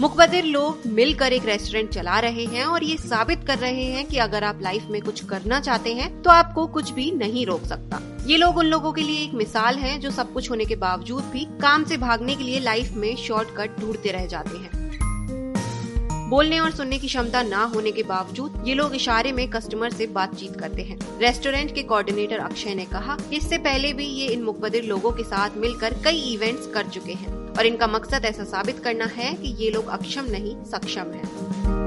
मुकबदिर लोग मिलकर एक रेस्टोरेंट चला रहे हैं और ये साबित कर रहे हैं कि अगर आप लाइफ में कुछ करना चाहते हैं तो आपको कुछ भी नहीं रोक सकता। ये लोग उन लोगों के लिए एक मिसाल है जो सब कुछ होने के बावजूद भी काम से भागने के लिए लाइफ में शॉर्टकट ढूंढते रह जाते हैं। बोलने और सुनने की क्षमता न होने के बावजूद ये लोग इशारे में कस्टमर से बातचीत करते हैं। रेस्टोरेंट के कोऑर्डिनेटर अक्षय ने कहा, इससे पहले भी ये इन मुकबदिर लोगों के साथ मिलकर कई इवेंट्स कर चुके हैं और इनका मकसद ऐसा साबित करना है कि ये लोग अक्षम नहीं, सक्षम है।